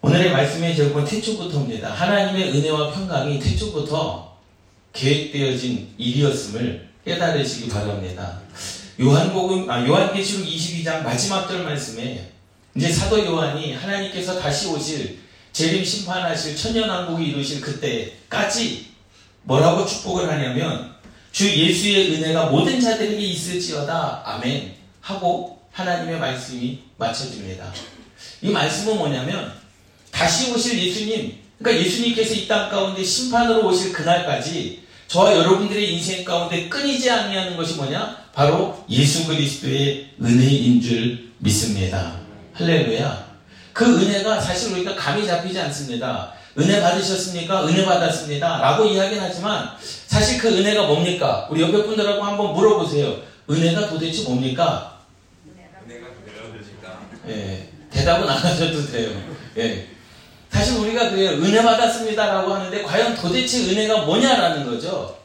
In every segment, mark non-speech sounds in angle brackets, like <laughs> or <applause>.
오늘의 말씀의 제목은 태초부터입니다. 하나님의 은혜와 평강이 태초부터 계획되어진 일이었음을 깨달으시기 바랍니다. 요한복음, 아, 요한계시록 22장 마지막 절 말씀에 이제 사도 요한이 하나님께서 다시 오실 재림 심판하실 천년 왕국이 이루실 그때까지 뭐라고 축복을 하냐면 주 예수의 은혜가 모든 자들에게 있을지어다 아멘 하고 하나님의 말씀이 맞춰집니다. 이 말씀은 뭐냐면 다시 오실 예수님 그러니까 예수님께서 이 땅 가운데 심판으로 오실 그날까지 저와 여러분들의 인생 가운데 끊이지 아니하는 것이 뭐냐? 바로 예수 그리스도의 은혜인 줄 믿습니다. 할렐루야. 그 은혜가 사실 우리가 감이 잡히지 않습니다. 은혜 받으셨습니까? 은혜 받았습니다. 라고 이야기는 하지만 사실 그 은혜가 뭡니까? 우리 옆에 분들하고 한번 물어보세요. 은혜가 도대체 뭡니까? 은혜가 되어주실까? 예, 대답은 안 하셔도 돼요. 예. 사실 우리가 그래요. 은혜 받았습니다라고 하는데 과연 도대체 은혜가 뭐냐라는 거죠.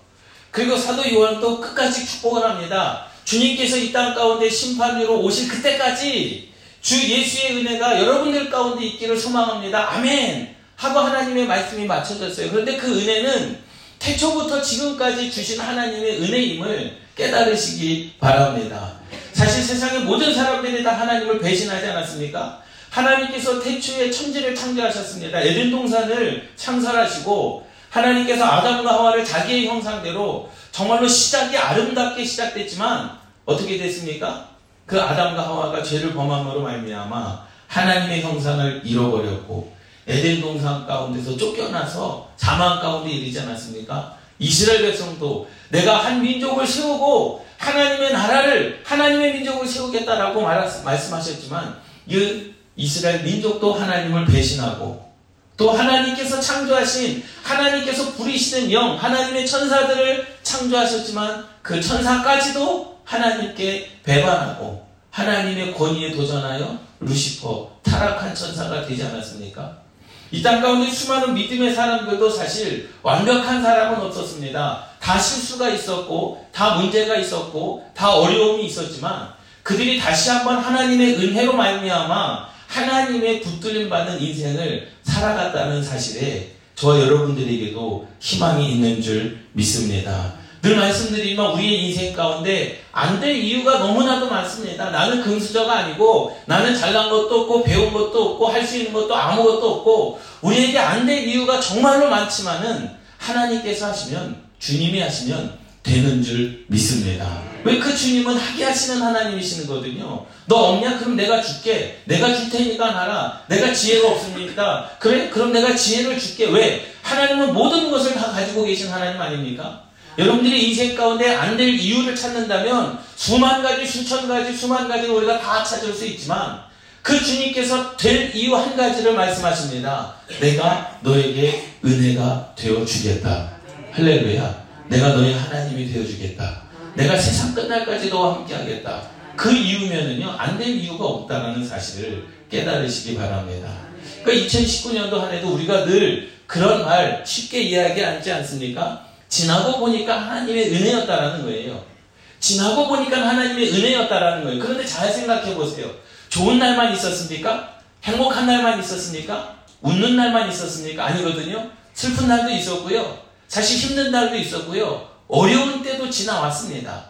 그리고 사도 요한 또 끝까지 축복을 합니다. 주님께서 이 땅 가운데 심판으로 오실 그때까지 주 예수의 은혜가 여러분들 가운데 있기를 소망합니다. 아멘! 하고 하나님의 말씀이 맞춰졌어요. 그런데 그 은혜는 태초부터 지금까지 주신 하나님의 은혜임을 깨달으시기 바랍니다. 사실 세상의 모든 사람들이 다 하나님을 배신하지 않았습니까? 하나님께서 태초에 천지를 창조하셨습니다. 에덴 동산을 창설하시고 하나님께서 아담과 하와를 자기의 형상대로 정말로 시작이 아름답게 시작됐지만 어떻게 됐습니까? 그 아담과 하와가 죄를 범함으로 말미암아 하나님의 형상을 잃어버렸고 에덴 동산 가운데서 쫓겨나서 자만 가운데 이르지 않았습니까? 이스라엘 백성도 내가 한 민족을 세우고 하나님의 나라를 하나님의 민족을 세우겠다라고 말씀하셨지만 이 이스라엘 민족도 하나님을 배신하고 또 하나님께서 창조하신 하나님께서 부리시는 영 하나님의 천사들을 창조하셨지만 그 천사까지도 하나님께 배반하고 하나님의 권위에 도전하여 루시퍼 타락한 천사가 되지 않았습니까? 이 땅 가운데 수많은 믿음의 사람들도 사실 완벽한 사람은 없었습니다. 다 실수가 있었고, 다 문제가 있었고, 다 어려움이 있었지만, 그들이 다시 한번 하나님의 은혜로 말미암아 하나님의 붙들림 받는 인생을 살아갔다는 사실에 저와 여러분들에게도 희망이 있는 줄 믿습니다. 늘 말씀드리지만 우리의 인생 가운데 안 될 이유가 너무나도 많습니다. 나는 금수저가 아니고 나는 잘난 것도 없고 배운 것도 없고 할 수 있는 것도 아무것도 없고 우리에게 안 될 이유가 정말로 많지만은 하나님께서 하시면 주님이 하시면 되는 줄 믿습니다. 왜 그 주님은 하게 하시는 하나님이시는 거든요. 너 없냐? 그럼 내가 줄게. 내가 줄 테니까 하라. 내가 지혜가 없습니까? 그래? 그럼 내가 지혜를 줄게. 왜? 하나님은 모든 것을 다 가지고 계신 하나님 아닙니까? 여러분들이 인생 가운데 안 될 이유를 찾는다면 수만 가지, 수천 가지, 수만 가지 우리가 다 찾을 수 있지만 그 주님께서 될 이유 한 가지를 말씀하십니다. 내가 너에게 은혜가 되어 주겠다. 할렐루야. 내가 너의 하나님이 되어 주겠다. 내가 세상 끝날까지 너와 함께 하겠다. 그 이유면은요, 안 될 이유가 없다라는 사실을 깨달으시기 바랍니다. 그러니까 2019년도 한 해도 우리가 늘 그런 말 쉽게 이야기하지 않습니까? 지나고 보니까 하나님의 은혜였다라는 거예요. 지나고 보니까 하나님의 은혜였다라는 거예요. 그런데 잘 생각해 보세요. 좋은 날만 있었습니까? 행복한 날만 있었습니까? 웃는 날만 있었습니까? 아니거든요. 슬픈 날도 있었고요. 사실 힘든 날도 있었고요. 어려운 때도 지나왔습니다.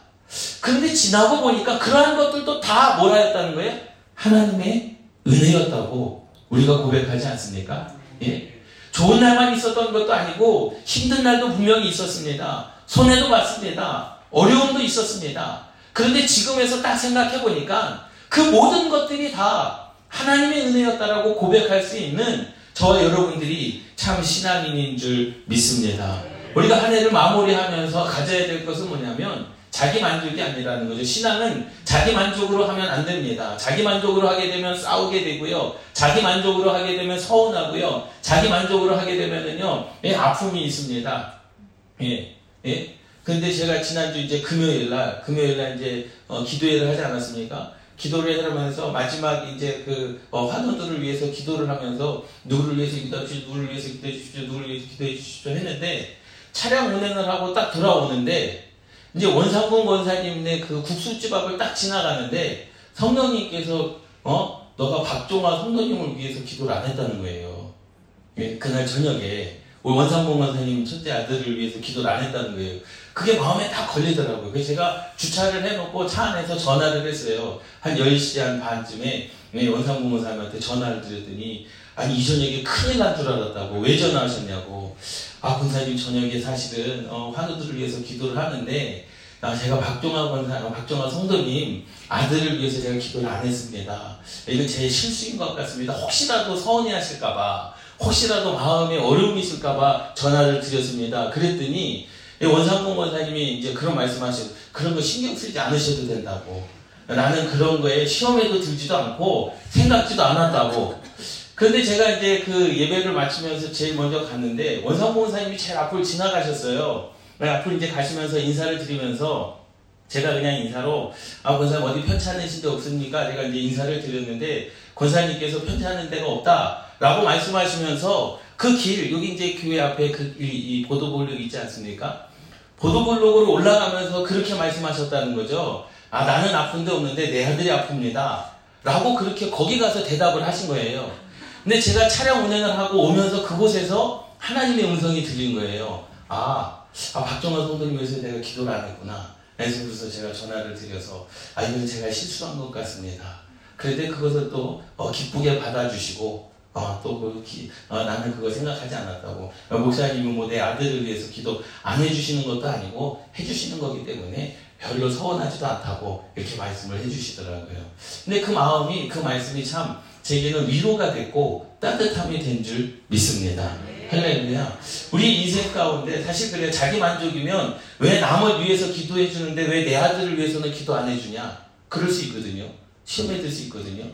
그런데 지나고 보니까 그러한 것들도 다 뭐라였다는 거예요? 하나님의 은혜였다고 우리가 고백하지 않습니까? 예? 좋은 날만 있었던 것도 아니고 힘든 날도 분명히 있었습니다. 손해도 봤습니다. 어려움도 있었습니다. 그런데 지금에서 딱 생각해 보니까 그 모든 것들이 다 하나님의 은혜였다라고 고백할 수 있는 저와 여러분들이 참 신앙인인 줄 믿습니다. 우리가 한 해를 마무리하면서 가져야 될 것은 뭐냐면 자기 만족이 아니라는 거죠. 신앙은 자기 만족으로 하면 안 됩니다. 자기 만족으로 하게 되면 싸우게 되고요. 자기 만족으로 하게 되면 서운하고요. 자기 만족으로 하게 되면은요, 예, 아픔이 있습니다. 예, 예. 근데 제가 지난주 이제 금요일 날, 금요일 날 이제 어, 기도회를 하지 않았습니까? 기도를 하면서 마지막 이제 그 어, 환원들을 위해서 기도를 하면서 누구를 위해서 기도해 주십시오, 누구를 위해서 기도해 주십시오, 누구를 위해서 기도해 주십시오 했는데 차량 운행을 하고 딱 돌아오는데 이제 원상군 권사님네 그 국수집 앞을 딱 지나가는데 성령님께서 어 너가 박종화 성도님을 위해서 기도를 안 했다는 거예요. 예, 그날 저녁에 우리 원상봉 원사님 첫째 아들을 위해서 기도를 안 했다는 거예요. 그게 마음에 딱 걸리더라고요. 그래서 제가 주차를 해놓고 차 안에서 전화를 했어요. 한 10시 한 반쯤에 네, 원상봉 원사님한테 전화를 드렸더니 아니 이 저녁에 큰일 난 줄 알았다고 왜 전화하셨냐고 아 군사님 저녁에 사실은 어, 환우들을 위해서 기도를 하는데 아, 제가 박종화 권사, 박종화 성도님 아들을 위해서 제가 기도를 안 했습니다. 이건 제 실수인 것 같습니다. 혹시라도 서운해 하실까봐, 혹시라도 마음에 어려움이 있을까봐 전화를 드렸습니다. 그랬더니 원상봉 권사님이 이제 그런 말씀하시고 그런 거 신경 쓰지 않으셔도 된다고. 나는 그런 거에 시험에도 들지도 않고 생각지도 않았다고. 그런데 제가 이제 그 예배를 마치면서 제일 먼저 갔는데 원상봉 권사님이 제일 앞을 지나가셨어요. 네, 앞으로 이제 가시면서 인사를 드리면서 제가 그냥 인사로 아 권사님 어디 편찮으신 데 없습니까? 제가 이제 인사를 드렸는데 권사님께서 편찮은 데가 없다라고 말씀하시면서 그 길 여기 이제 교회 앞에 그이 보도블록 있지 않습니까? 보도블록으로 올라가면서 그렇게 말씀하셨다는 거죠. 아 나는 아픈 데 없는데 내 아들이 아픕니다. 라고 그렇게 거기 가서 대답을 하신 거예요. 근데 제가 차량 운행을 하고 오면서 그곳에서 하나님의 음성이 들린 거예요. 아 아, 박정화 성도님 위해서 내가 기도를 안 했구나. 그래서 제가 전화를 드려서, 아, 이건 제가 실수한 것 같습니다. 그런데 그것을 또 어, 기쁘게 받아주시고, 어, 또 그, 기, 어, 나는 그거 생각하지 않았다고. 어, 목사님은 뭐 내 아들을 위해서 기도 안 해주시는 것도 아니고 해주시는 거기 때문에 별로 서운하지도 않다고 이렇게 말씀을 해주시더라고요. 근데 그 마음이, 그 말씀이 참 제게는 위로가 됐고 따뜻함이 된 줄 믿습니다. 할렐루야. 우리 인생 가운데 사실 그래 자기 만족이면 왜 남을 위해서 기도해 주는데 왜 내 아들을 위해서는 기도 안 해주냐? 그럴 수 있거든요. 시험에 들 수 있거든요.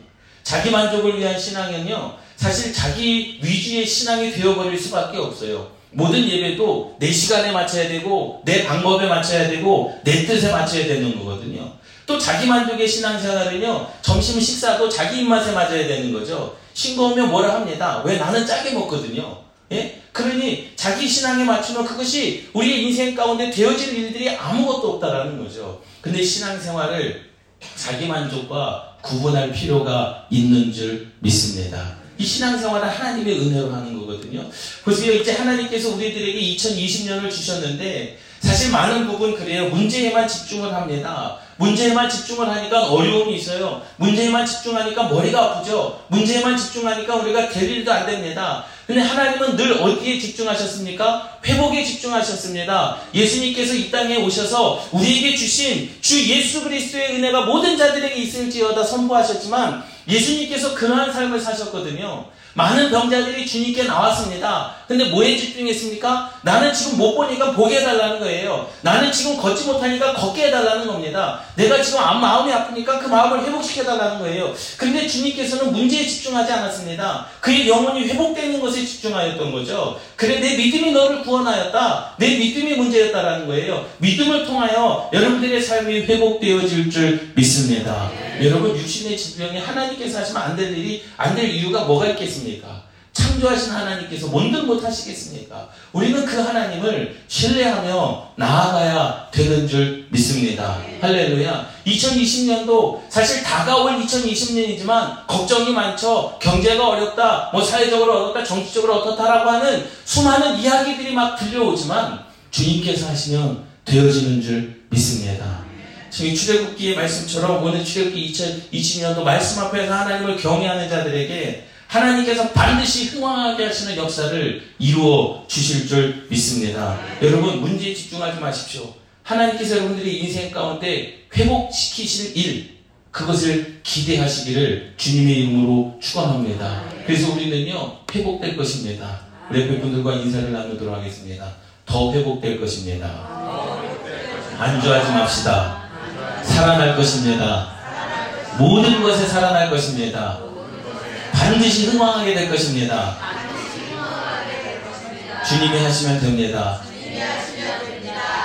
자기 만족을 위한 신앙은요, 사실 자기 위주의 신앙이 되어버릴 수밖에 없어요. 모든 예배도 내 시간에 맞춰야 되고, 내 방법에 맞춰야 되고, 내 뜻에 맞춰야 되는 거거든요. 또 자기 만족의 신앙생활은요, 점심 식사도 자기 입맛에 맞아야 되는 거죠. 싱거우면 뭐라 합니다. 왜 나는 짜게 먹거든요. 예? 그러니 자기 신앙에 맞추면 그것이 우리의 인생 가운데 되어질 일들이 아무것도 없다라는 거죠. 근데 신앙생활을 자기 만족과 구분할 필요가 있는 줄 믿습니다. 이 신앙생활은 하나님의 은혜로 하는 거거든요. 보세요. 이제 하나님께서 우리들에게 2020년을 주셨는데 사실 많은 부분 그래요. 문제에만 집중을 합니다. 문제에만 집중을 하니까 어려움이 있어요. 문제에만 집중하니까 머리가 아프죠. 문제에만 집중하니까 우리가 될 일도 안 됩니다. 근데 하나님은 늘 어디에 집중하셨습니까? 회복에 집중하셨습니다. 예수님께서 이 땅에 오셔서 우리에게 주신 주 예수 그리스도의 은혜가 모든 자들에게 있을지어다 선포하셨지만 예수님께서 그러한 삶을 사셨거든요. 많은 병자들이 주님께 나왔습니다. 근데 뭐에 집중했습니까? 나는 지금 못 보니까 보게 해달라는 거예요. 나는 지금 걷지 못하니까 걷게 해달라는 겁니다. 내가 지금 마음이 아프니까 그 마음을 회복시켜달라는 거예요. 그런데 주님께서는 문제에 집중하지 않았습니다. 그의 영혼이 회복되는 것에 집중하였던 거죠. 그래, 내 믿음이 너를 구원하였다. 내 믿음이 문제였다라는 거예요. 믿음을 통하여 여러분들의 삶이 회복되어질 줄 믿습니다. 여러분, 육신의 질병이 하나님께서 하시면 안 될 일이, 안 될 이유가 뭐가 있겠습니까? 창조하신 하나님께서 뭔들 못하시겠습니까? 우리는 그 하나님을 신뢰하며 나아가야 되는 줄 믿습니다. 할렐루야. 2020년도 사실 다가올 2020년이지만 걱정이 많죠. 경제가 어렵다. 뭐 사회적으로 어렵다. 정치적으로 어떻다라고 하는 수많은 이야기들이 막 들려오지만 주님께서 하시면 되어지는 줄 믿습니다. 저희 출애굽기의 말씀처럼 오늘 출애굽기 2020년도 말씀 앞에서 하나님을 경외하는 자들에게 하나님께서 반드시 흥왕하게 하시는 역사를 이루어 주실 줄 믿습니다. 여러분 문제에 집중하지 마십시오. 하나님께서 여러분들의 인생 가운데 회복시키실 일 그것을 기대하시기를 주님의 이름으로 축원합니다. 그래서 우리는요 회복될 것입니다. 옆에 분들과 인사를 나누도록 하겠습니다. 더 회복될 것입니다. 안주하지 맙시다. 살아날 것입니다. 모든 것에 살아날 것입니다. 반드시 흥왕하게 될 것입니다. 주님이 하시면 됩니다.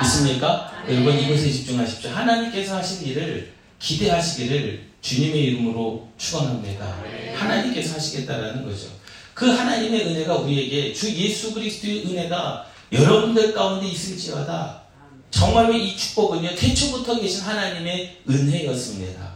있습니까? 여러분 이것에 집중하십시오. 하나님께서 하신 일을 기대하시기를 주님의 이름으로 축원합니다. 하나님께서 하시겠다라는 거죠. 그 하나님의 은혜가 우리에게 주 예수 그리스도의 은혜가 여러분들 가운데 있을지어다. 정말로 이 축복은요 태초부터 계신 하나님의 은혜였습니다.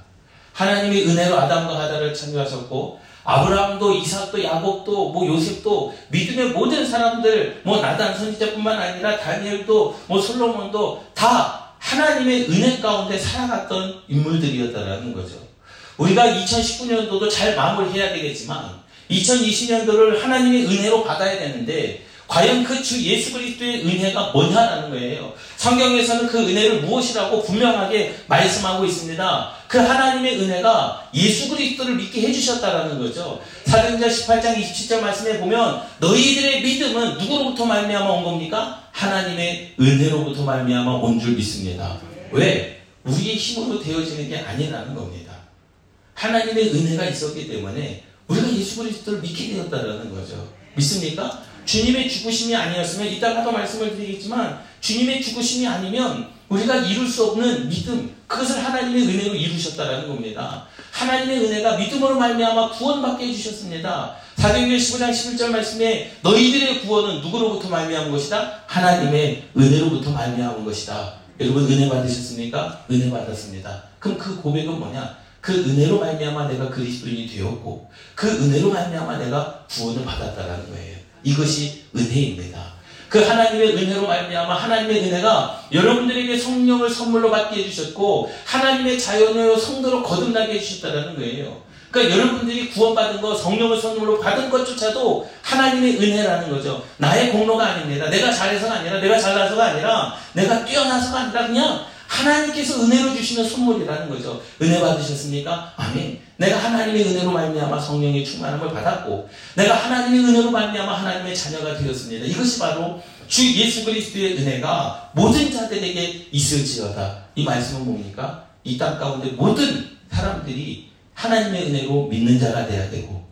하나님의 은혜로 아담과 하다를 창조하셨고 아브라함도 이삭도 야곱도 뭐 요셉도 믿음의 모든 사람들 뭐 나단 선지자뿐만 아니라 다니엘도 뭐 솔로몬도 다 하나님의 은혜 가운데 살아갔던 인물들이었다라는 거죠. 우리가 2019년도도 잘 마무리해야 되겠지만 2020년도를 하나님의 은혜로 받아야 되는데 과연 그 주 예수 그리스도의 은혜가 뭐냐라는 거예요. 성경에서는 그 은혜를 무엇이라고 분명하게 말씀하고 있습니다. 그 하나님의 은혜가 예수 그리스도를 믿게 해주셨다라는 거죠. 사도행전 18장 27절 말씀에 보면 너희들의 믿음은 누구로부터 말미암아 온 겁니까? 하나님의 은혜로부터 말미암아 온 줄 믿습니다. 왜? 우리의 힘으로 되어지는 게 아니라는 겁니다. 하나님의 은혜가 있었기 때문에 우리가 예수 그리스도를 믿게 되었다라는 거죠. 믿습니까? 주님의 죽으심이 아니었으면 이따가도 말씀을 드리겠지만 주님의 죽으심이 아니면 우리가 이룰 수 없는 믿음 그것을 하나님의 은혜로 이루셨다라는 겁니다. 하나님의 은혜가 믿음으로 말미암아 구원받게 해주셨습니다. 사도행전 15장 11절 말씀에 너희들의 구원은 누구로부터 말미암은 것이다? 하나님의 은혜로부터 말미암은 것이다. 여러분 은혜 받으셨습니까? 은혜 받았습니다. 그럼 그 고백은 뭐냐? 그 은혜로 말미암아 내가 그리스도인이 되었고 그 은혜로 말미암아 내가 구원을 받았다라는 거예요. 이것이 은혜입니다. 그 하나님의 은혜로 말미암아 하나님의 은혜가 여러분들에게 성령을 선물로 받게 해주셨고 하나님의 자연의 성도로 거듭나게 해주셨다는 거예요. 그러니까 여러분들이 구원받은 거 성령을 선물로 받은 것조차도 하나님의 은혜라는 거죠. 나의 공로가 아닙니다. 내가 잘해서가 아니라 내가 잘나서가 아니라 내가 뛰어나서가 아니라 그냥 하나님께서 은혜로 주시는 선물이라는 거죠. 은혜 받으셨습니까? 아멘. 내가 하나님의 은혜로 말미암아 성령의 충만함을 받았고 내가 하나님의 은혜로 말미암아 하나님의 자녀가 되었습니다. 이것이 바로 주 예수 그리스도의 은혜가 모든 자들에게 있을지어다. 이 말씀은 뭡니까? 이 땅 가운데 모든 사람들이 하나님의 은혜로 믿는 자가 돼야 되고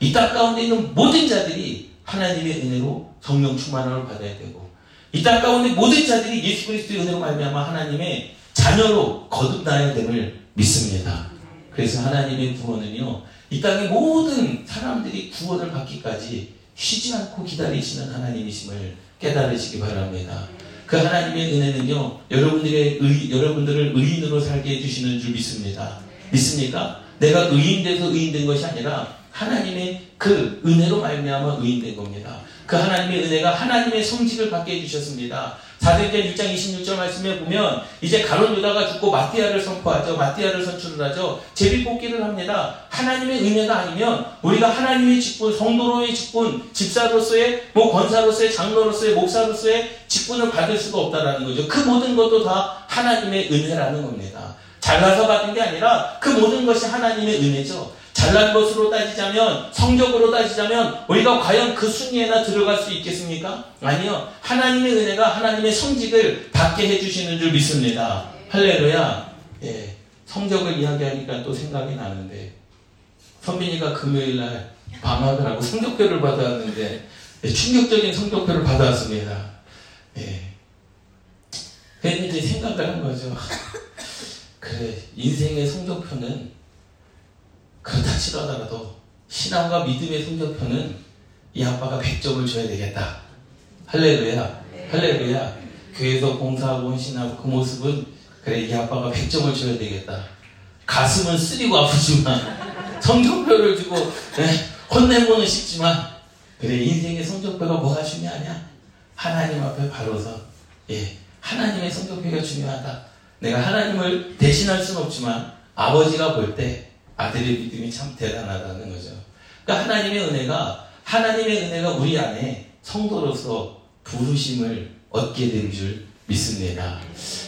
이 땅 가운데 있는 모든 자들이 하나님의 은혜로 성령 충만함을 받아야 되고 이 땅 가운데 모든 자들이 예수 그리스도의 은혜로 말미암아 하나님의 자녀로 거듭나야 됨을 믿습니다. 그래서 하나님의 구원은요, 이 땅의 모든 사람들이 구원을 받기까지 쉬지 않고 기다리시는 하나님이심을 깨달으시기 바랍니다. 그 하나님의 은혜는요, 여러분들의 의, 여러분들을 의인으로 살게 해주시는 줄 믿습니다. 믿습니까? 내가 의인돼서 의인된 것이 아니라 하나님의 그 은혜로 말미암아 의인된 겁니다. 그 하나님의 은혜가 하나님의 성직을 받게 해주셨습니다. 사도행전 6장 26절 말씀에 보면 이제 가론 유다가 죽고 마티아를 선포하죠. 마티아를 선출을 하죠. 제비 뽑기를 합니다. 하나님의 은혜가 아니면 우리가 하나님의 직분, 성도로의 직분, 집사로서의 뭐 권사로서의 장로로서의 목사로서의 직분을 받을 수가 없다라는 거죠. 그 모든 것도 다 하나님의 은혜라는 겁니다. 잘나서 받은 게 아니라 그 모든 것이 하나님의 은혜죠. 잘난 것으로 따지자면 성적으로 따지자면 우리가 과연 그 순위에나 들어갈 수 있겠습니까? 아니요. 하나님의 은혜가 하나님의 성직을 받게 해주시는 줄 믿습니다. 할렐루야. 예. 성적을 이야기하니까 또 생각이 나는데 선빈이가 금요일날 방학을 하고 성적표를 받아왔는데 예, 충격적인 성적표를 받아왔습니다. 예. 그랬는데 생각을 한 거죠. 그래 인생의 성적표는 그렇다 치더라도 신앙과 믿음의 성적표는 이 아빠가 100점을 줘야 되겠다. 할렐루야. 할렐루야. 교회에서 봉사하고 헌신하고 그 모습은 그래 이 아빠가 100점을 줘야 되겠다. 가슴은 쓰리고 아프지만 <laughs> 성적표를 주고 네, 혼내고는 싶지만 그래 인생의 성적표가 뭐가 중요하냐? 하나님 앞에 바로서 예 하나님의 성적표가 중요하다. 내가 하나님을 대신할 수는 없지만 아버지가 볼때 아들의 믿음이 참 대단하다는 거죠. 그러니까 하나님의 은혜가 하나님의 은혜가 우리 안에 성도로서 부르심을 얻게 된 줄 믿습니다.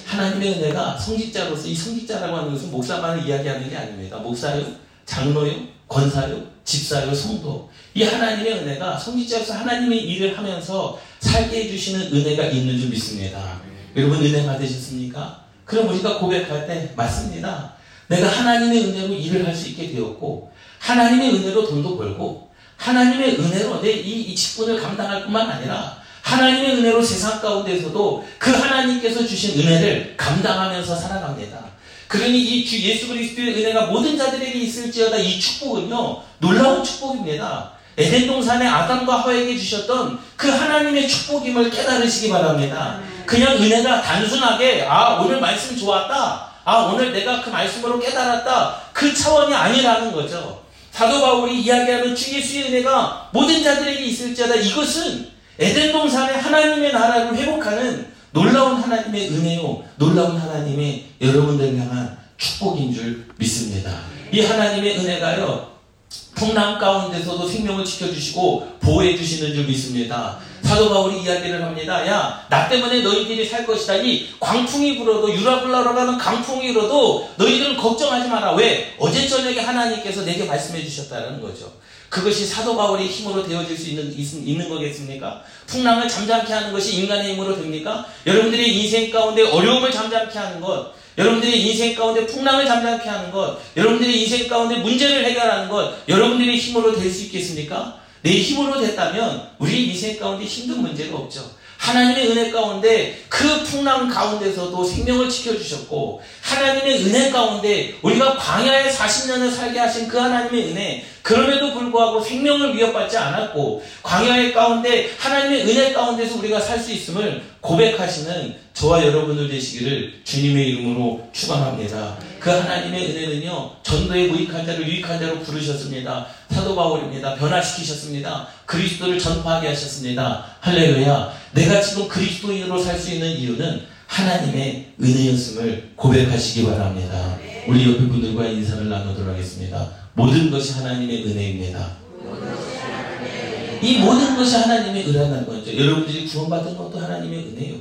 하나님의 은혜가 성직자로서 이 성직자라고 하는 것은 목사만을 이야기하는 게 아닙니다. 목사요, 장로요, 권사요, 집사요, 성도. 이 하나님의 은혜가 성직자로서 하나님의 일을 하면서 살게 해주시는 은혜가 있는 줄 믿습니다. 여러분 은혜 받으셨습니까? 그럼 우리가 고백할 때 맞습니다. 내가 하나님의 은혜로 일을 할 수 있게 되었고 하나님의 은혜로 돈도 벌고 하나님의 은혜로 내 이 직분을 감당할 뿐만 아니라 하나님의 은혜로 세상 가운데서도 그 하나님께서 주신 은혜를 감당하면서 살아갑니다. 그러니 이 주 예수 그리스도의 은혜가 모든 자들에게 있을지어다 이 축복은요 놀라운 축복입니다. 에덴 동산에 아담과 하와에게 주셨던 그 하나님의 축복임을 깨달으시기 바랍니다. 그냥 은혜가 단순하게 아 오늘 말씀 좋았다 아, 오늘 내가 그 말씀으로 깨달았다. 그 차원이 아니라는 거죠. 사도 바울이 이야기하는 주 예수의 은혜가 모든 자들에게 있을지어다 이것은 에덴 동산의 하나님의 나라를 회복하는 놀라운 하나님의 은혜요, 놀라운 하나님의 여러분들 향한 축복인 줄 믿습니다. 이 하나님의 은혜가요, 풍랑 가운데서도 생명을 지켜주시고 보호해 주시는 줄 믿습니다. 사도 바울이 이야기를 합니다. 야, 나 때문에 너희들이 살 것이다. 이 광풍이 불어도 유라블라로 가는 강풍이 불어도 너희들은 걱정하지 마라. 왜? 어제 저녁에 하나님께서 내게 말씀해 주셨다는 거죠. 그것이 사도 바울의 힘으로 되어질 수 있는, 있는 거겠습니까? 풍랑을 잠잠케 하는 것이 인간의 힘으로 됩니까? 여러분들의 인생 가운데 어려움을 잠잠케 하는 것, 여러분들의 인생 가운데 풍랑을 잠잠케 하는 것, 여러분들의 인생 가운데 문제를 해결하는 것, 여러분들의 힘으로 될 수 있겠습니까? 내 힘으로 됐다면 우리 인생 가운데 힘든 문제가 없죠. 하나님의 은혜 가운데 그 풍랑 가운데서도 생명을 지켜주셨고 하나님의 은혜 가운데 우리가 광야에 40년을 살게 하신 그 하나님의 은혜 그럼에도 불구하고 생명을 위협받지 않았고 광야의 가운데 하나님의 은혜 가운데서 우리가 살 수 있음을 고백하시는 저와 여러분들 되시기를 주님의 이름으로 축원합니다. 그 하나님의 은혜는요 전도에 무익한 자를 유익한 자로 부르셨습니다. 사도 바울입니다. 변화시키셨습니다. 그리스도를 전파하게 하셨습니다. 할렐루야. 내가 지금 그리스도인으로 살 수 있는 이유는 하나님의 은혜였음을 고백하시기 바랍니다. 우리 옆에 분들과 인사를 나누도록 하겠습니다. 모든 것이 하나님의 은혜입니다. 이 모든 것이 하나님의 은혜라는 거죠. 여러분들이 구원받은 것도 하나님의 은혜요.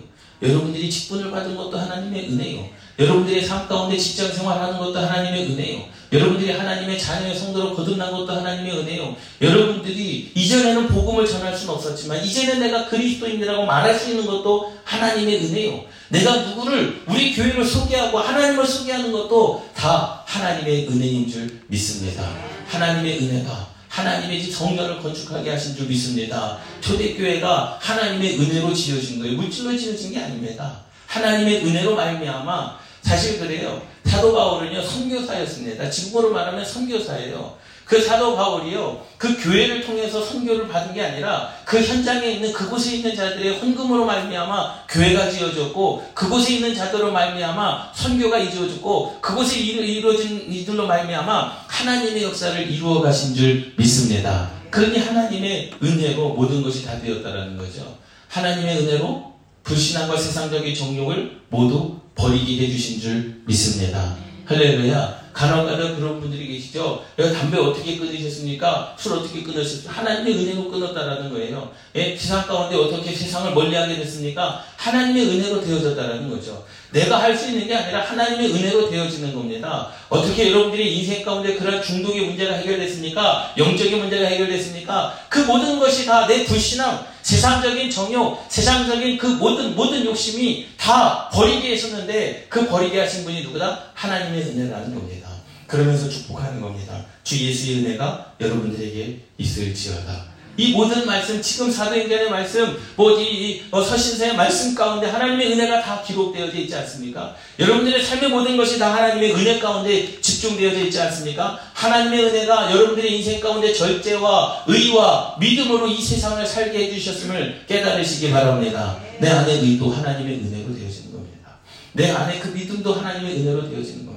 여러분들이 직분을 받은 것도 하나님의 은혜요. 여러분들의 삶 가운데 직장 생활하는 것도 하나님의 은혜요. 여러분들이 하나님의 자녀의 성도로 거듭난 것도 하나님의 은혜요. 여러분들이 이전에는 복음을 전할 수는 없었지만 이제는 내가 그리스도인이라고 말할 수 있는 것도 하나님의 은혜요. 내가 누구를 우리 교회를 소개하고 하나님을 소개하는 것도 다 하나님의 은혜인 줄 믿습니다. 하나님의 은혜가 하나님의 집 성전을 건축하게 하신 줄 믿습니다. 초대교회가 하나님의 은혜로 지어진 거예요. 물질로 지어진 게 아닙니다. 하나님의 은혜로 말미암아 사실 그래요. 사도 바울은요 선교사였습니다. 지금으로 말하면 선교사예요. 그 사도 바울이요 그 교회를 통해서 선교를 받은 게 아니라 그 현장에 있는 그곳에 있는 자들의 헌금으로 말미암아 교회가 지어졌고 그곳에 있는 자들로 말미암아 선교가 이루어졌고 그곳에 이루어진 이들로 말미암아 하나님의 역사를 이루어 가신 줄 믿습니다. 그러니 하나님의 은혜로 모든 것이 다 되었다라는 거죠. 하나님의 은혜로 불신앙과 세상적인 정욕을 모두 버리게 해주신 줄 믿습니다. 할렐루야. 간혹가다 그런 분들이 계시죠. 내가 담배 어떻게 끊으셨습니까? 술 어떻게 끊으셨습니까? 하나님의 은혜로 끊었다라는 거예요. 예? 세상 가운데 어떻게 세상을 멀리하게 됐습니까? 하나님의 은혜로 되어졌다라는 거죠. 내가 할 수 있는 게 아니라 하나님의 은혜로 되어지는 겁니다. 어떻게 여러분들이 인생 가운데 그런 중독의 문제가 해결됐습니까? 영적인 문제가 해결됐습니까? 그 모든 것이 다 내 불신앙, 세상적인 정욕, 세상적인 그 모든 모든 욕심이 다 버리게 했었는데 그 버리게 하신 분이 누구다? 하나님의 은혜라는 겁니다. 그러면서 축복하는 겁니다. 주 예수의 은혜가 여러분들에게 있을지어다. 이 모든 말씀, 지금 사도행전의 말씀, 뭐이 어, 서신서의 말씀 가운데 하나님의 은혜가 다 기록되어져 있지 않습니까? 여러분들의 삶의 모든 것이 다 하나님의 은혜 가운데 집중되어져 있지 않습니까? 하나님의 은혜가 여러분들의 인생 가운데 절제와 의와 믿음으로 이 세상을 살게 해주셨음을 깨달으시기 바랍니다. 내 안에 의도 하나님의 은혜로 되어지는 겁니다. 내 안에 그 믿음도 하나님의 은혜로 되어지는 겁니다.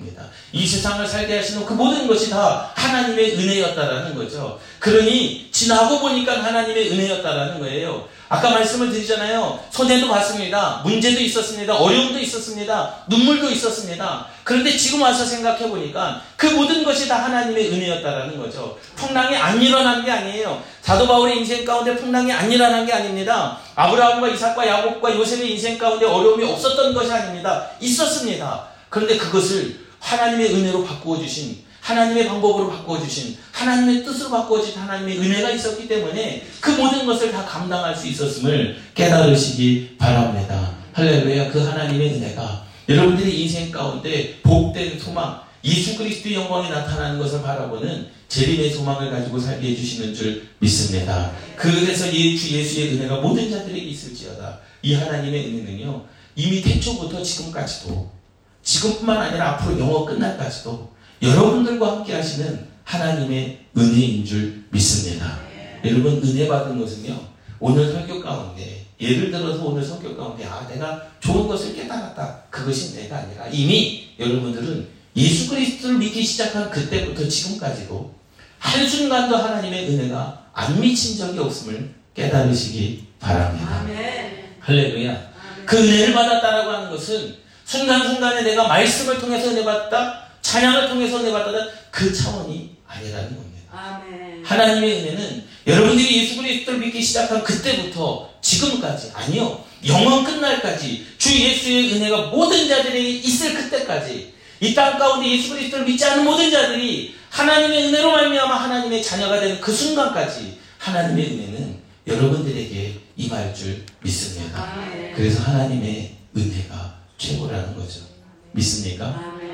이 세상을 살게 하시는 그 모든 것이 다 하나님의 은혜였다라는 거죠. 그러니 지나고 보니까 하나님의 은혜였다라는 거예요. 아까 말씀을 드리잖아요. 손해도 봤습니다. 문제도 있었습니다. 어려움도 있었습니다. 눈물도 있었습니다. 그런데 지금 와서 생각해 보니까 그 모든 것이 다 하나님의 은혜였다라는 거죠. 풍랑이 안 일어난 게 아니에요. 사도 바울의 인생 가운데 풍랑이 안 일어난 게 아닙니다. 아브라함과 이삭과 야곱과 요셉의 인생 가운데 어려움이 없었던 것이 아닙니다. 있었습니다. 그런데 그것을 하나님의 은혜로 바꾸어 주신 하나님의 방법으로 바꾸어 주신 하나님의 뜻으로 바꾸어 주신 하나님의 은혜가 있었기 때문에 그 모든 것을 다 감당할 수 있었음을 깨달으시기 바랍니다. 할렐루야 그 하나님의 은혜가 여러분들의 인생 가운데 복된 소망 예수 그리스도의 영광이 나타나는 것을 바라보는 재림의 소망을 가지고 살게 해주시는 줄 믿습니다. 그래서 예수, 예수의 은혜가 모든 자들에게 있을지어다. 이 하나님의 은혜는요, 이미 태초부터 지금까지도 지금뿐만 아니라 앞으로 영어 끝날까지도 여러분들과 함께 하시는 하나님의 은혜인 줄 믿습니다. 여러분 은혜 받은 것은요 오늘 설교 가운데 예를 들어서 오늘 설교 가운데 아 내가 좋은 것을 깨달았다 그것이 내가 아니라 이미 여러분들은 예수 그리스도를 믿기 시작한 그때부터 지금까지도 한순간도 하나님의 은혜가 안 미친 적이 없음을 깨달으시기 바랍니다. 아멘. 할렐루야. 아멘. 그 은혜를 받았다라고 하는 것은 순간순간에 내가 말씀을 통해서 받다, 찬양을 통해서 받다, 그 차원이 아니라는 겁니다. 아멘. 하나님의 은혜는 여러분들이 예수 그리스도를 믿기 시작한 그때부터 지금까지 아니요 영원 끝날까지 주 예수의 은혜가 모든 자들에게 있을 그때까지 이 땅 가운데 예수 그리스도를 믿지 않는 모든 자들이 하나님의 은혜로 말미암아 하나님의 자녀가 되는 그 순간까지 하나님의 은혜는 여러분들에게 임할 줄 믿습니다. 그래서 하나님의 은혜가 최고라는 거죠. 믿습니까?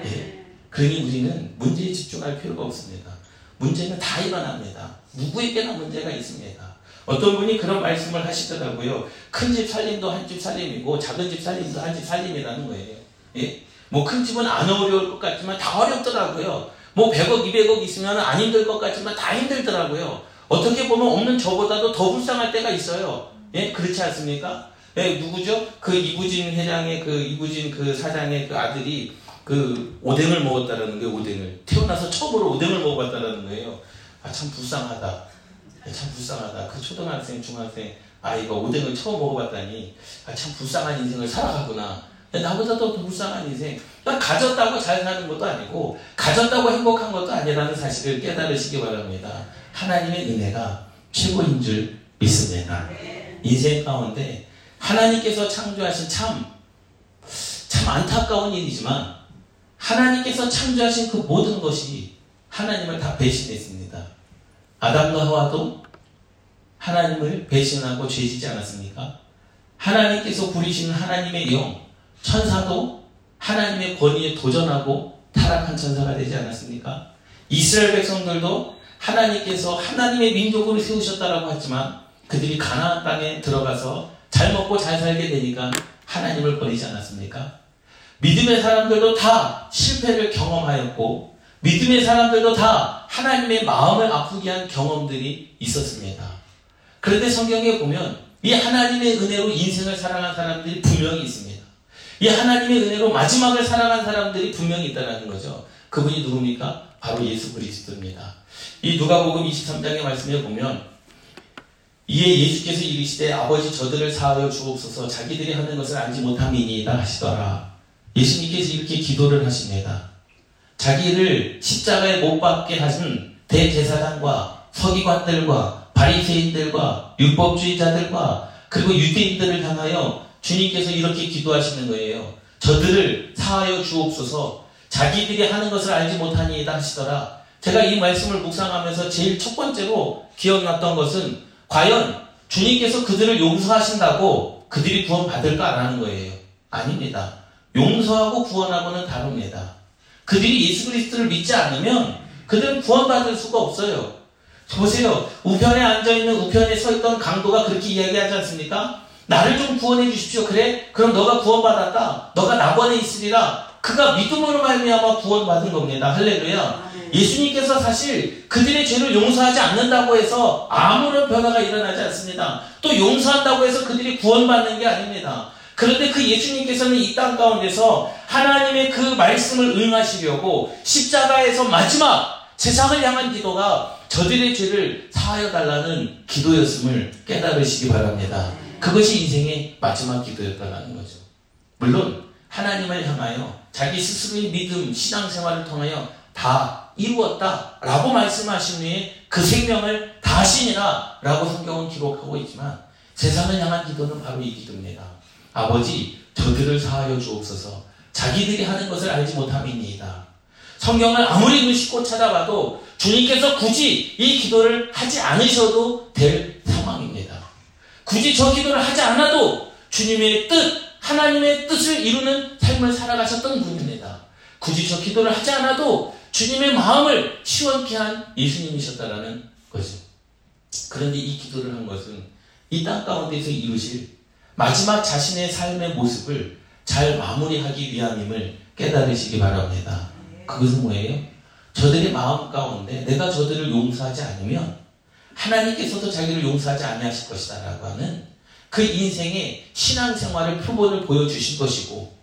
예. 그러니 우리는 문제에 집중할 필요가 없습니다. 문제는 다 일어납니다. 누구에게나 문제가 있습니다. 어떤 분이 그런 말씀을 하시더라고요. 큰 집 살림도 한 집 살림이고 작은 집 살림도 한 집 살림이라는 거예요. 예? 뭐 큰 집은 안 어려울 것 같지만 다 어렵더라고요. 뭐 100억, 200억 있으면 안 힘들 것 같지만 다 힘들더라고요. 어떻게 보면 없는 저보다도 더 불쌍할 때가 있어요. 예? 그렇지 않습니까? 예, 누구죠? 그 이부진 회장의 그 이부진 그 사장의 그 아들이 그 오뎅을 먹었다라는 거예요. 오뎅을 태어나서 처음으로 오뎅을 먹어봤다라는 거예요. 아 참 불쌍하다. 예, 참 불쌍하다. 그 초등학생, 중학생 아이가 오뎅을 처음 먹어봤다니 아, 참 불쌍한 인생을 살아가구나. 야, 나보다도 더 불쌍한 인생. 그러니까 가졌다고 잘 사는 것도 아니고 가졌다고 행복한 것도 아니라는 사실을 깨달으시기 바랍니다. 하나님의 은혜가 최고인 줄 믿습니다. 인생 가운데 하나님께서 창조하신 참, 참 안타까운 일이지만 하나님께서 창조하신 그 모든 것이 하나님을 다 배신했습니다. 아담과 하와도 하나님을 배신하고 죄지지 않았습니까? 하나님께서 부리시는 하나님의 영, 천사도 하나님의 권위에 도전하고 타락한 천사가 되지 않았습니까? 이스라엘 백성들도 하나님께서 하나님의 민족으로 세우셨다라고 했지만 그들이 가나안 땅에 들어가서 잘 먹고 잘 살게 되니까 하나님을 버리지 않았습니까? 믿음의 사람들도 다 실패를 경험하였고 믿음의 사람들도 다 하나님의 마음을 아프게 한 경험들이 있었습니다. 그런데 성경에 보면 이 하나님의 은혜로 인생을 살아간 사람들이 분명히 있습니다. 이 하나님의 은혜로 마지막을 살아간 사람들이 분명히 있다는 거죠. 그분이 누굽니까? 바로 예수 그리스도입니다. 이 누가복음 23장의 말씀에 보면 이에 예수께서 이르시되 아버지 저들을 사하여 주옵소서 자기들이 하는 것을 알지 못함이니이다 하시더라. 예수님께서 이렇게 기도를 하십니다. 자기를 십자가에 못 박게 하신 대제사장과 서기관들과 바리새인들과 율법주의자들과 그리고 유대인들을 향하여 주님께서 이렇게 기도하시는 거예요. 저들을 사하여 주옵소서 자기들이 하는 것을 알지 못하니이다 하시더라. 제가 이 말씀을 묵상하면서 제일 첫 번째로 기억났던 것은 과연 주님께서 그들을 용서하신다고 그들이 구원받을까라는 거예요. 아닙니다. 용서하고 구원하고는 다릅니다. 그들이 예수 그리스도를 믿지 않으면 그들은 구원받을 수가 없어요. 보세요. 우편에 앉아있는 우편에 서 있던 강도가 그렇게 이야기하지 않습니까? 나를 좀 구원해 주십시오. 그래? 그럼 너가 구원받았다. 너가 낙원에 있으리라. 그가 믿음으로 말미암아 구원받은 겁니다. 할렐루야. 예수님께서 사실 그들의 죄를 용서하지 않는다고 해서 아무런 변화가 일어나지 않습니다. 또 용서한다고 해서 그들이 구원받는 게 아닙니다. 그런데 그 예수님께서는 이 땅 가운데서 하나님의 그 말씀을 응하시려고 십자가에서 마지막 세상을 향한 기도가 저들의 죄를 사하여 달라는 기도였음을 깨달으시기 바랍니다. 그것이 인생의 마지막 기도였다는 거죠. 물론 하나님을 향하여 자기 스스로의 믿음, 신앙생활을 통하여 다 이루었다 라고 말씀하신 후에 그 생명을 다 하시니라 라고 성경은 기록하고 있지만 세상을 향한 기도는 바로 이 기도입니다. 아버지 저들을 사하여 주옵소서 자기들이 하는 것을 알지 못함이니이다. 성경을 아무리 눈씻고 찾아봐도 주님께서 굳이 이 기도를 하지 않으셔도 될 상황입니다. 굳이 저 기도를 하지 않아도 주님의 뜻, 하나님의 뜻을 이루는 삶을 살아가셨던 분입니다. 굳이 저 기도를 하지 않아도 주님의 마음을 시원케 한 예수님이셨다라는 거죠. 그런데 이 기도를 한 것은 이 땅 가운데서 이루실 마지막 자신의 삶의 모습을 잘 마무리하기 위함임을 깨달으시기 바랍니다. 그것은 뭐예요? 저들의 마음 가운데 내가 저들을 용서하지 않으면 하나님께서도 자기를 용서하지 아니하실 것이다 라고 하는 그 인생의 신앙생활을 표본을 보여주신 것이고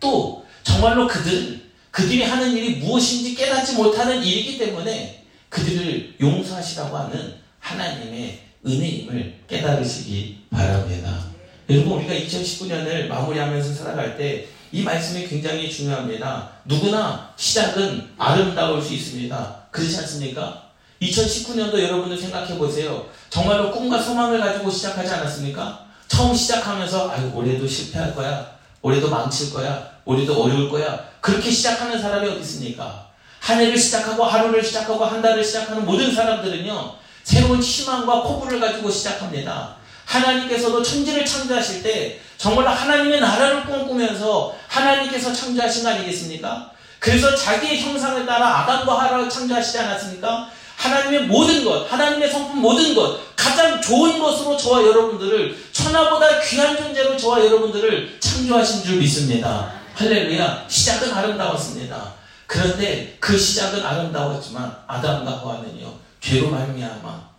또 정말로 그들은 그들이 하는 일이 무엇인지 깨닫지 못하는 일이기 때문에 그들을 용서하시라고 하는 하나님의 은혜임을 깨달으시기 바랍니다. 여러분 우리가 2019년을 마무리하면서 살아갈 때 이 말씀이 굉장히 중요합니다. 누구나 시작은 아름다울 수 있습니다. 그렇지 않습니까? 2019년도 여러분들 생각해 보세요. 정말로 꿈과 소망을 가지고 시작하지 않았습니까? 처음 시작하면서 아유 올해도 실패할 거야. 올해도 망칠 거야. 올해도 어려울 거야. 그렇게 시작하는 사람이 어디 있습니까? 한 해를 시작하고 하루를 시작하고 한 달을 시작하는 모든 사람들은요. 새로운 희망과 포부를 가지고 시작합니다. 하나님께서도 천지를 창조하실 때 정말로 하나님의 나라를 꿈꾸면서 하나님께서 창조하신 거 아니겠습니까? 그래서 자기의 형상을 따라 아담과 하라를 창조하시지 않았습니까? 하나님의 모든 것, 하나님의 성품 모든 것, 가장 좋은 것으로 저와 여러분들을 천하보다 귀한 존재로 저와 여러분들을 창조하신 줄 믿습니다. 할렐루야. 시작은 아름다웠습니다. 그런데 그 시작은 아름다웠지만 아담과 하와는요 죄로 말미암아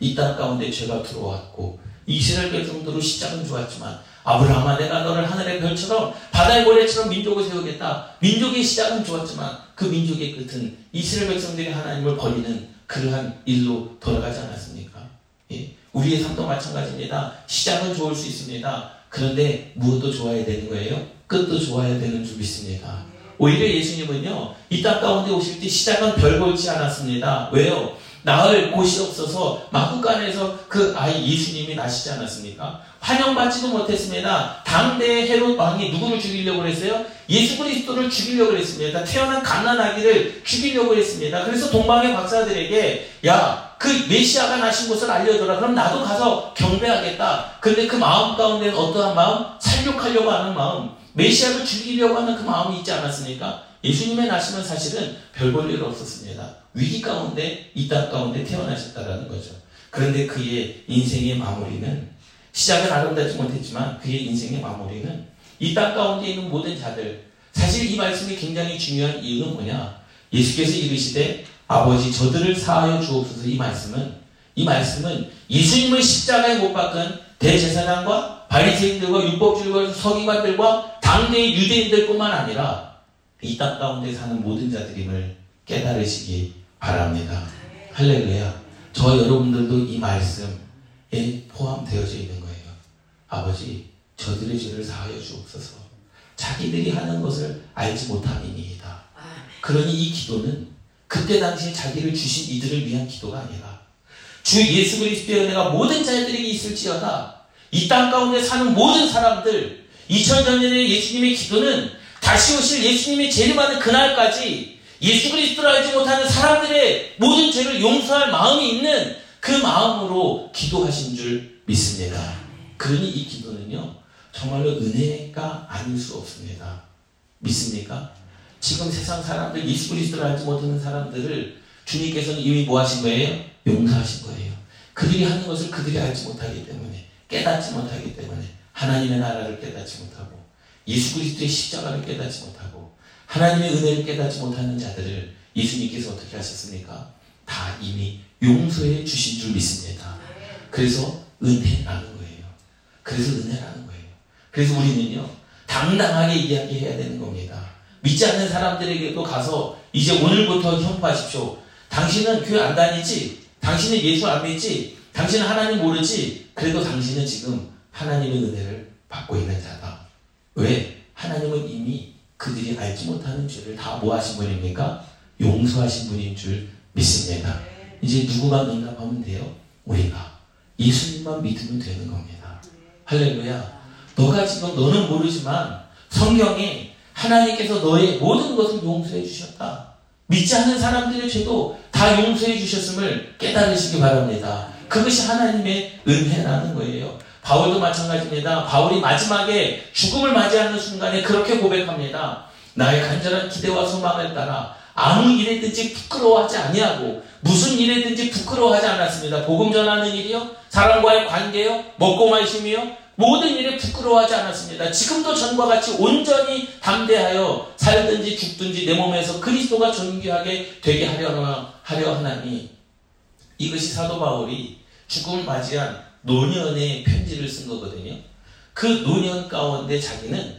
이 땅 가운데 죄가 들어왔고 이스라엘 백성들로 시작은 좋았지만 아브라함아 내가 너를 하늘의 별처럼 바다의 모래처럼 민족을 세우겠다. 민족의 시작은 좋았지만 그 민족의 끝은 이스라엘 백성들이 하나님을 버리는 그러한 일로 돌아가지 않았습니까? 예? 우리의 삶도 마찬가지입니다. 시작은 좋을 수 있습니다. 그런데 무엇도 좋아야 되는 거예요? 끝도 좋아야 되는 줄 믿습니다. 오히려 예수님은요, 이 땅 가운데 오실 때 시작은 별 볼지 않았습니다. 왜요? 낳을 곳이 없어서 마구간에서 그 아이 예수님이 나시지 않았습니까? 환영받지도 못했습니다. 당대 헤롯 왕이 누구를 죽이려고 그랬어요? 예수 그리스도를 죽이려고 그랬습니다. 태어난 갓난아기를 죽이려고 그랬습니다. 그래서 동방의 박사들에게 야, 그 메시아가 나신 곳을 알려줘라. 그럼 나도 가서 경배하겠다. 근데 그 마음 가운데는 어떠한 마음? 살육하려고 하는 마음. 메시아를 죽이려고 하는 그 마음이 있지 않았습니까? 예수님의 나시는 사실은 별 볼 일 없었습니다. 위기 가운데, 이 땅 가운데 태어나셨다라는 거죠. 그런데 그의 인생의 마무리는 시작은 아름답지 못했지만 그의 인생의 마무리는 이 땅 가운데 있는 모든 자들 사실 이 말씀이 굉장히 중요한 이유는 뭐냐? 예수께서 이르시되 아버지 저들을 사하여 주옵소서 이 말씀은 이 말씀은 예수님을 십자가에 못 박은 대제사장과 바리새인들과 율법주의와 서기관들과 당대의 유대인들뿐만 아니라 이 땅 가운데 사는 모든 자들임을 깨달으시기 바랍니다. 할렐루야. 저 여러분들도 이 말씀에 포함되어져 있는 거예요. 아버지, 저들의 죄를 사하여 주옵소서. 자기들이 하는 것을 알지 못함이니이다. 그러니 이 기도는 그때 당시에 자기를 주신 이들을 위한 기도가 아니라 주 예수 그리스도의 은혜가 모든 자들에게 있을지어다. 이 땅 가운데 사는 모든 사람들 2000년 전의 예수님의 기도는 다시 오실 예수님의 재림하는 그날까지 예수 그리스도를 알지 못하는 사람들의 모든 죄를 용서할 마음이 있는 그 마음으로 기도하신 줄 믿습니다. 그러니 이 기도는요, 정말로 은혜가 아닐 수 없습니다. 믿습니까? 지금 세상 사람들, 예수 그리스도를 알지 못하는 사람들을 주님께서는 이미 뭐 하신 거예요? 용서하신 거예요. 그들이 하는 것을 그들이 알지 못하기 때문에, 깨닫지 못하기 때문에, 하나님의 나라를 깨닫지 못하고, 예수 그리스도의 십자가를 깨닫지 못하고, 하나님의 은혜를 깨닫지 못하는 자들을 예수님께서 어떻게 하셨습니까? 다 이미 용서해 주신 줄 믿습니다. 그래서 은혜라는 거예요. 그래서 은혜라는 거예요. 그래서 우리는요, 당당하게 이야기해야 되는 겁니다. 믿지 않는 사람들에게도 가서 이제 오늘부터 형파하십시오. 당신은 교회 안 다니지? 당신은 예수 안 믿지? 당신은 하나님 모르지? 그래도 당신은 지금 하나님의 은혜를 받고 있는 자다. 왜? 하나님은 이미 그들이 알지 못하는 죄를 다 뭐 하신 분입니까? 용서하신 분인 줄 믿습니다. 이제 누구만 응답하면 돼요? 우리가. 예수님만 믿으면 되는 겁니다. 할렐루야. 너가 지금 너는 모르지만 성경에 하나님께서 너의 모든 것을 용서해 주셨다. 믿지 않는 사람들의 죄도 다 용서해 주셨음을 깨달으시기 바랍니다. 그것이 하나님의 은혜라는 거예요. 바울도 마찬가지입니다. 바울이 마지막에 죽음을 맞이하는 순간에 그렇게 고백합니다. 나의 간절한 기대와 소망을 따라 아무 일에든지 부끄러워하지 아니하고 무슨 일에든지 부끄러워하지 않았습니다. 복음 전하는 일이요, 사람과의 관계요, 먹고 마심이요, 모든 일에 부끄러워하지 않았습니다. 지금도 전과 같이 온전히 담대하여 살든지 죽든지 내 몸에서 그리스도가 존귀하게 되게 하려, 하려 하나니 이것이 사도 바울이 죽음을 맞이한 노년의 편지를 쓴 거거든요. 그 노년 가운데 자기는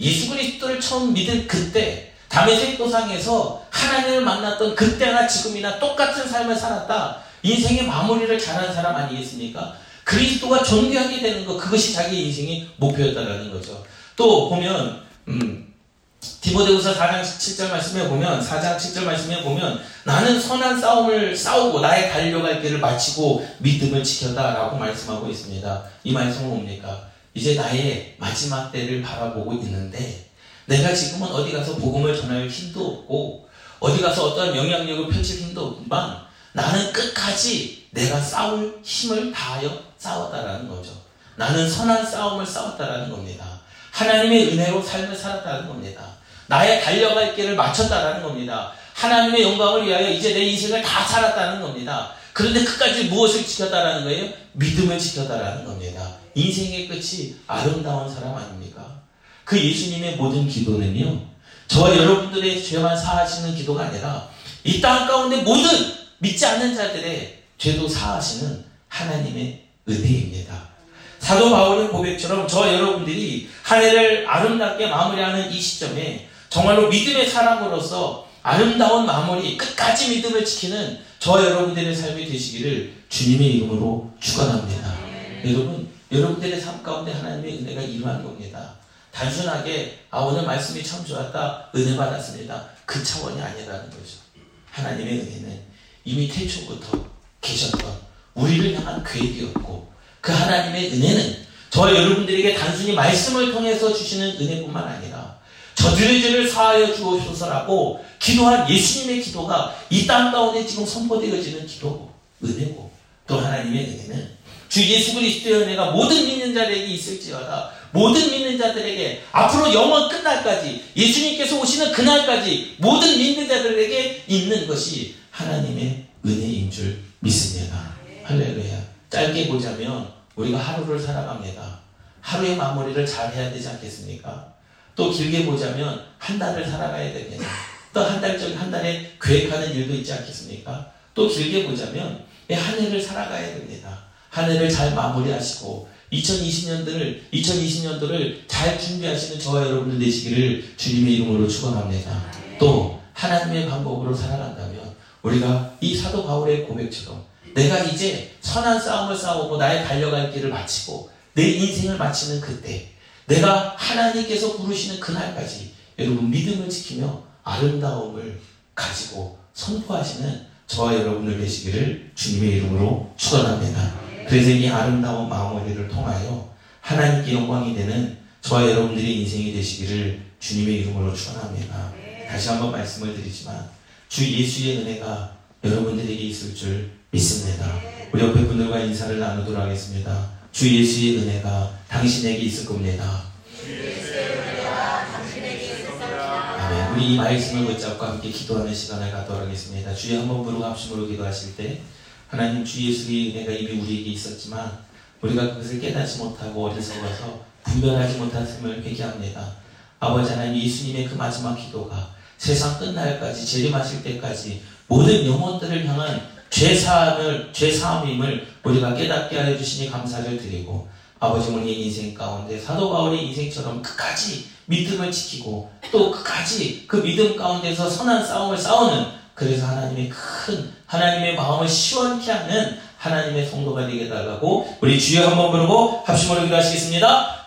예수 그리스도를 처음 믿은 그때 담에색 도상에서 하나님을 만났던 그때나 지금이나 똑같은 삶을 살았다. 인생의 마무리를 잘한 사람 아니겠습니까? 그리스도가 존귀하게 되는 것 그것이 자기 인생의 목표였다라는 거죠. 또 보면 음, 디모데후서 4장 7절 말씀에 보면 4장 7절 말씀에 보면 나는 선한 싸움을 싸우고 나의 달려갈 길을 마치고 믿음을 지켰다라고 말씀하고 있습니다. 이 말씀은 뭡니까? 이제 나의 마지막 때를 바라보고 있는데 내가 지금은 어디 가서 복음을 전할 힘도 없고 어디 가서 어떠한 영향력을 펼칠 힘도 없지만 나는 끝까지 내가 싸울 힘을 다하여 싸웠다라는 거죠. 나는 선한 싸움을 싸웠다라는 겁니다. 하나님의 은혜로 삶을 살았다는 겁니다. 나의 달려갈 길을 마쳤다라는 겁니다. 하나님의 영광을 위하여 이제 내 인생을 다 살았다는 겁니다. 그런데 끝까지 무엇을 지켰다라는 거예요? 믿음을 지켰다라는 겁니다. 인생의 끝이 아름다운 사람 아닙니까? 그 예수님의 모든 기도는요, 저와 여러분들의 죄만 사하시는 기도가 아니라 이 땅 가운데 모든 믿지 않는 자들의 죄도 사하시는 하나님의 은혜입니다. 사도 바울의 고백처럼 저 여러분들이 한 해를 아름답게 마무리하는 이 시점에 정말로 믿음의 사람으로서 아름다운 마무리, 끝까지 믿음을 지키는 저 여러분들의 삶이 되시기를 주님의 이름으로 축원합니다. 여러분, 여러분들의 삶 가운데 하나님의 은혜가 일어난 겁니다. 단순하게 아 오늘 말씀이 참 좋았다 은혜 받았습니다. 그 차원이 아니라는 거죠. 하나님의 은혜는 이미 태초부터 계셨던 우리를 향한 계획이었고 그 하나님의 은혜는 저와 여러분들에게 단순히 말씀을 통해서 주시는 은혜뿐만 아니라 저들의 죄를 사하여 주옵소서라고 기도한 예수님의 기도가 이 땅 가운데 지금 선포되어지는 기도고 은혜고 또 하나님의 은혜는 주 예수 그리스도의 은혜가 모든 믿는 자들에게 있을지어다 모든 믿는 자들에게 앞으로 영원 끝날까지 예수님께서 오시는 그날까지 모든 믿는 자들에게 있는 것이 하나님의 은혜인 줄 믿습니다. 할렐루야. 짧게 보자면 우리가 하루를 살아갑니다. 하루의 마무리를 잘 해야 되지 않겠습니까? 또 길게 보자면 한 달을 살아가야 되겠네. 또한 달적 한 달에 계획하는 일도 있지 않겠습니까? 또 길게 보자면 한 해를 살아가야 됩니다. 한 해를 잘 마무리하시고 2020년도를 2020년도를 잘 준비하시는 저와 여러분들 되시기를 주님의 이름으로 축원합니다. 또 하나님의 방법으로 살아간다면 우리가 이 사도 바울의 고백처럼 내가 이제 선한 싸움을 싸우고 나의 달려갈 길을 마치고 내 인생을 마치는 그때 내가 하나님께서 부르시는 그날까지 여러분 믿음을 지키며 아름다움을 가지고 선포하시는 저와 여러분들 되시기를 주님의 이름으로 축원합니다. 그래서 이 아름다운 마무리를 통하여 하나님께 영광이 되는 저와 여러분들의 인생이 되시기를 주님의 이름으로 축원합니다. 다시 한번 말씀을 드리지만 주 예수의 은혜가 여러분들에게 있을 줄 믿습니다. 우리 옆에 분들과 인사를 나누도록 하겠습니다. 주 예수의 은혜가 당신에게 있을 겁니다. 우리 이 말씀을 붙잡고 함께 기도하는 시간을 갖도록 하겠습니다. 주여 한번 부르고 합심으로 기도하실 때 하나님 주 예수의 은혜가 이미 우리에게 있었지만 우리가 그것을 깨닫지 못하고 어리석어서 분별하지 못했음을 회개합니다. 아버지 하나님 예수님의 그 마지막 기도가 세상 끝날까지 재림하실 때까지 모든 영혼들을 향한 죄사함을 죄사함임을 우리가 깨닫게 하여 주시니 감사를 드리고 아버지 우리의 인생 가운데 사도 바울의 인생처럼 끝까지 믿음을 지키고 또 끝까지 그 믿음 가운데서 선한 싸움을 싸우는 그래서 하나님의 큰 하나님의 마음을 시원케 하는 하나님의 성도가 되게 달라고 우리 주여 한번 부르고 합심으로 기도하시겠습니다.